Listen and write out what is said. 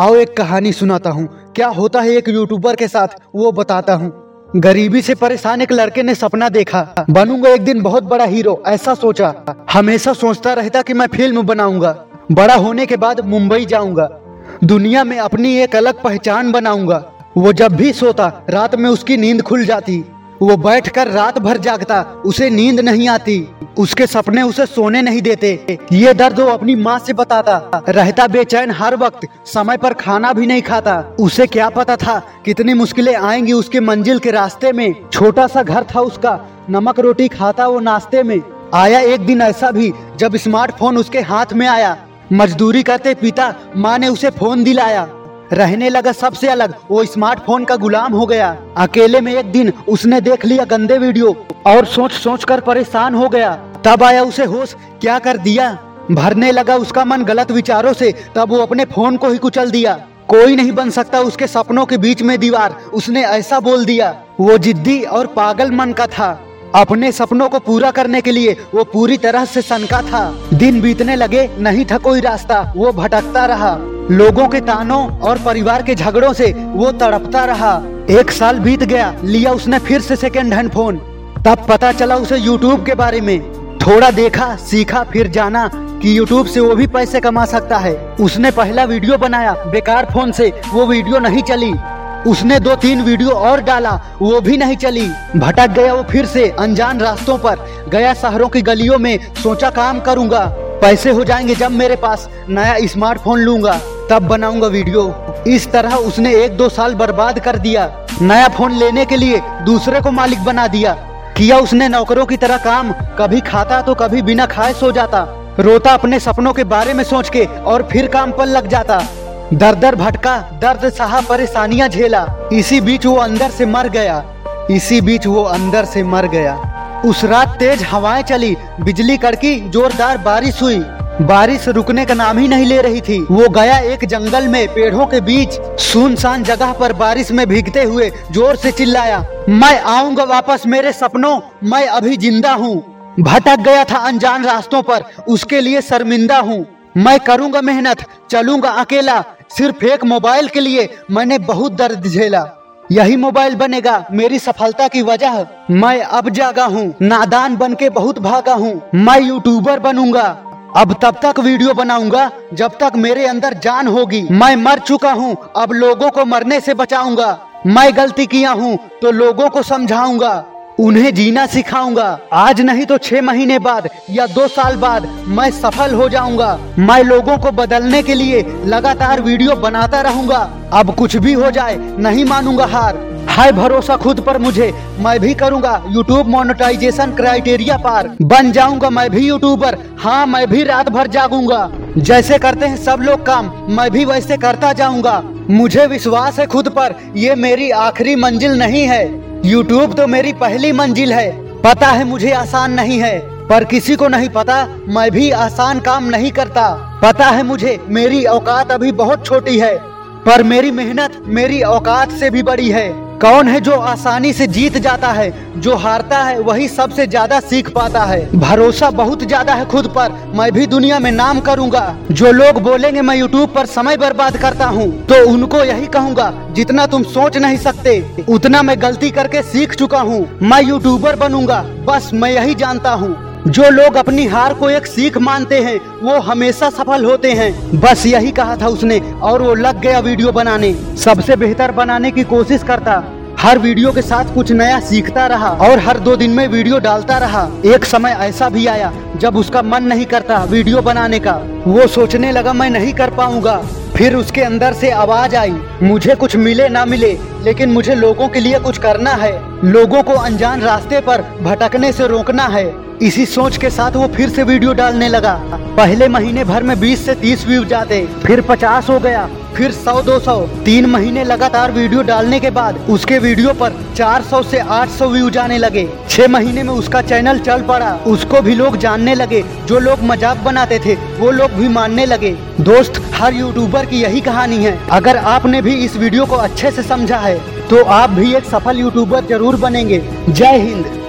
आओ एक कहानी सुनाता हूँ। क्या होता है एक यूट्यूबर के साथ? वो बताता हूँ। गरीबी से परेशान एक लड़के ने सपना देखा। बनूँगा एक दिन बहुत बड़ा हीरो ऐसा सोचा। हमेशा सोचता रहता कि मैं फ़िल्म बनाऊँगा। बड़ा होने के बाद मुंबई जाऊँगा। दुनिया में अपनी एक अलग पहचान बनाऊँगा। वो जब भी सोता, रात में उसकी नींद खुल जाती। वो बैठकर रात भर जागता, उसे नींद नहीं आती। उसके सपने उसे सोने नहीं देते। ये दर्द वो अपनी माँ से बताता। रहता बेचैन हर वक्त, समय पर खाना भी नहीं खाता। उसे क्या पता था कितनी मुश्किलें आएँगी उसके मंजिल के रास्ते में। छोटा सा घर था उसका, नमक रोटी खाता वो नाश्ते में। आया एक दिन ऐसा भी, जब स्मार्टफ़ोन उसके हाथ में आया। मजदूरी करते पिता, माँ ने उसे फ़ोन दिलाया। रहने लगा सबसे अलग। वो स्मार्टफ़ोन का गुलाम हो गया। अकेले में एक दिन उसने देख लिया गंदे वीडियो और सोच सोच कर परेशान हो गया। तब आया उसे होश, क्या कर दिया? भरने लगा उसका मन गलत विचारों से, तब वो अपने फ़ोन को ही कुचल दिया। कोई नहीं बन सकता उसके सपनों के बीच में दीवार, उसने ऐसा बोल दिया। वो जिद्दी और पागल मन का था। अपने सपनों को पूरा करने के लिए वो पूरी तरह से सनका था। दिन बीतने लगे, नहीं था कोई रास्ता, वो भटकता रहा। लोगों के तानों और परिवार के झगड़ों से वो तड़पता रहा। एक साल बीत गया, लिया उसने फिर से सेकेंड हैंड फ़ोन तब पता चला उसे यूट्यूब के बारे में। थोड़ा देखा, सीखा, फिर जाना कि यूट्यूब से वो भी पैसे कमा सकता है। उसने पहला वीडियो बनाया, बेकार फ़ोन से, वो वीडियो नहीं चली। उसने दो तीन वीडियो और डाला, वो भी नहीं चली। भटक गया वो फिर से अनजान रास्तों पर। गया शहरों की गलियों में, सोचा काम करूँगा। पैसे हो जाएँगे जब मेरे पास, नया स्मार्टफ़ोन लूँगा। तब बनाऊँगा वीडियो। इस तरह उसने एक दो साल बर्बाद कर दिया। नया फ़ोन लेने के लिए दूसरे को मालिक बना दिया। किया उसने नौकरों की तरह काम। कभी खाता तो कभी बिना खाए सो जाता। रोता अपने सपनों के बारे में सोच के और फिर काम पर लग जाता। दर दर भटका, दर्द सहा परेशानियाँ झेला। इसी बीच वो अंदर से मर गया। इसी बीच वो अंदर से मर गया। उस रात तेज हवाएँ चली, बिजली कड़की, जोरदार बारिश हुई। बारिश रुकने का नाम ही नहीं ले रही थी। वो गया एक जंगल में, पेड़ों के बीच। सुनसान जगह पर बारिश में भीगते हुए ज़ोर से चिल्लाया, मैं आऊँगा वापस, मेरे सपनों, मैं अभी ज़िंदा हूँ। भटक गया था अनजान रास्तों पर, उसके लिए शर्मिंदा हूँ। मैं करूँगा मेहनत, चलूँगा अकेला सिर्फ़ एक मोबाइल के लिए मैंने बहुत दर्द झेला। यही मोबाइल बनेगा, मेरी सफलता की वजह। मैं अब जागा हूँ, नादान बन के बहुत भागा हूँ। मैं यूट्यूबर बनूँगा। अब तब तक वीडियो बनाऊँगा, जब तक मेरे अंदर जान होगी। मैं मर चुका हूँ, अब लोगों को मरने से बचाऊँगा। मैं गलती किया हूँ तो लोगों को समझाऊँगा। उन्हें जीना सिखाऊँगा। आज नहीं तो छह महीने बाद या दो साल बाद मैं सफल हो जाऊँगा। मैं लोगों को बदलने के लिए लगातार वीडियो बनाता रहूँगा। अब कुछ भी हो जाए, नहीं मानूँगा हार। हाय भरोसा खुद पर मुझे, मैं भी करूँगा यूट्यूब मोनेटाइजेशन क्राइटेरिया पार। बन जाऊँगा मैं भी यूट्यूबर हाँ मैं भी रात भर जागूँगा। जैसे करते हैं सब लोग काम, मैं भी वैसे करता जाऊँगा। मुझे विश्वास है खुद पर, ये मेरी आखिरी मंजिल नहीं है। यूट्यूब तो मेरी पहली मंजिल है। पता है मुझे आसान नहीं है, पर किसी को नहीं पता, मैं भी आसान काम नहीं करता। पता है मुझे मेरी औकात अभी बहुत छोटी है, पर मेरी मेहनत मेरी औकात से भी बड़ी है। कौन है जो आसानी से जीत जाता है, जो हारता है, वही सबसे ज़्यादा सीख पाता है। भरोसा बहुत ज़्यादा है खुद पर, मैं भी दुनिया में नाम करूँगा। जो लोग बोलेंगे, मैं यूट्यूब पर समय बर्बाद करता हूँ तो उनको यही कहूँगा, जितना तुम सोच नहीं सकते, उतना मैं गलती करके सीख चुका हूँ, मैं यूट्यूबर बनूँगा, बस मैं यही जानता हूँ। जो लोग अपनी हार को एक सीख मानते हैं, वो हमेशा सफल होते हैं। बस यही कहा था उसने, और वो लग गया वीडियो बनाने। सबसे बेहतर बनाने की कोशिश करता। हर वीडियो के साथ कुछ नया सीखता रहा, और हर दो दिन में वीडियो डालता रहा। एक समय ऐसा भी आया, जब उसका मन नहीं करता वीडियो बनाने का। वो सोचने लगा, मैं नहीं कर पाऊँगा। फिर उसके अंदर से आवाज़ आई, मुझे कुछ मिले ना मिले, लेकिन मुझे लोगों के लिए कुछ करना है। लोगों को अनजान रास्ते पर भटकने से रोकना है। इसी सोच के साथ वो फिर से वीडियो डालने लगा। पहले महीने भर में 20 से 30 व्यूज़ जाते, फिर 50 हो गया, फिर 100 200 तीन महीने लगातार वीडियो डालने के बाद उसके वीडियो पर 400 से 800 व्यूज़ आने लगे। छह महीने में उसका चैनल चल पड़ा। उसको भी लोग जानने लगे, जो लोग मज़ाक बनाते थे, वो लोग भी मानने लगे। दोस्त, हर यूट्यूबर की यही कहानी है। अगर आपने भी इस वीडियो को अच्छे से समझा है तो आप भी एक सफल यूट्यूबर ज़रूर बनेंगे। जय हिंद।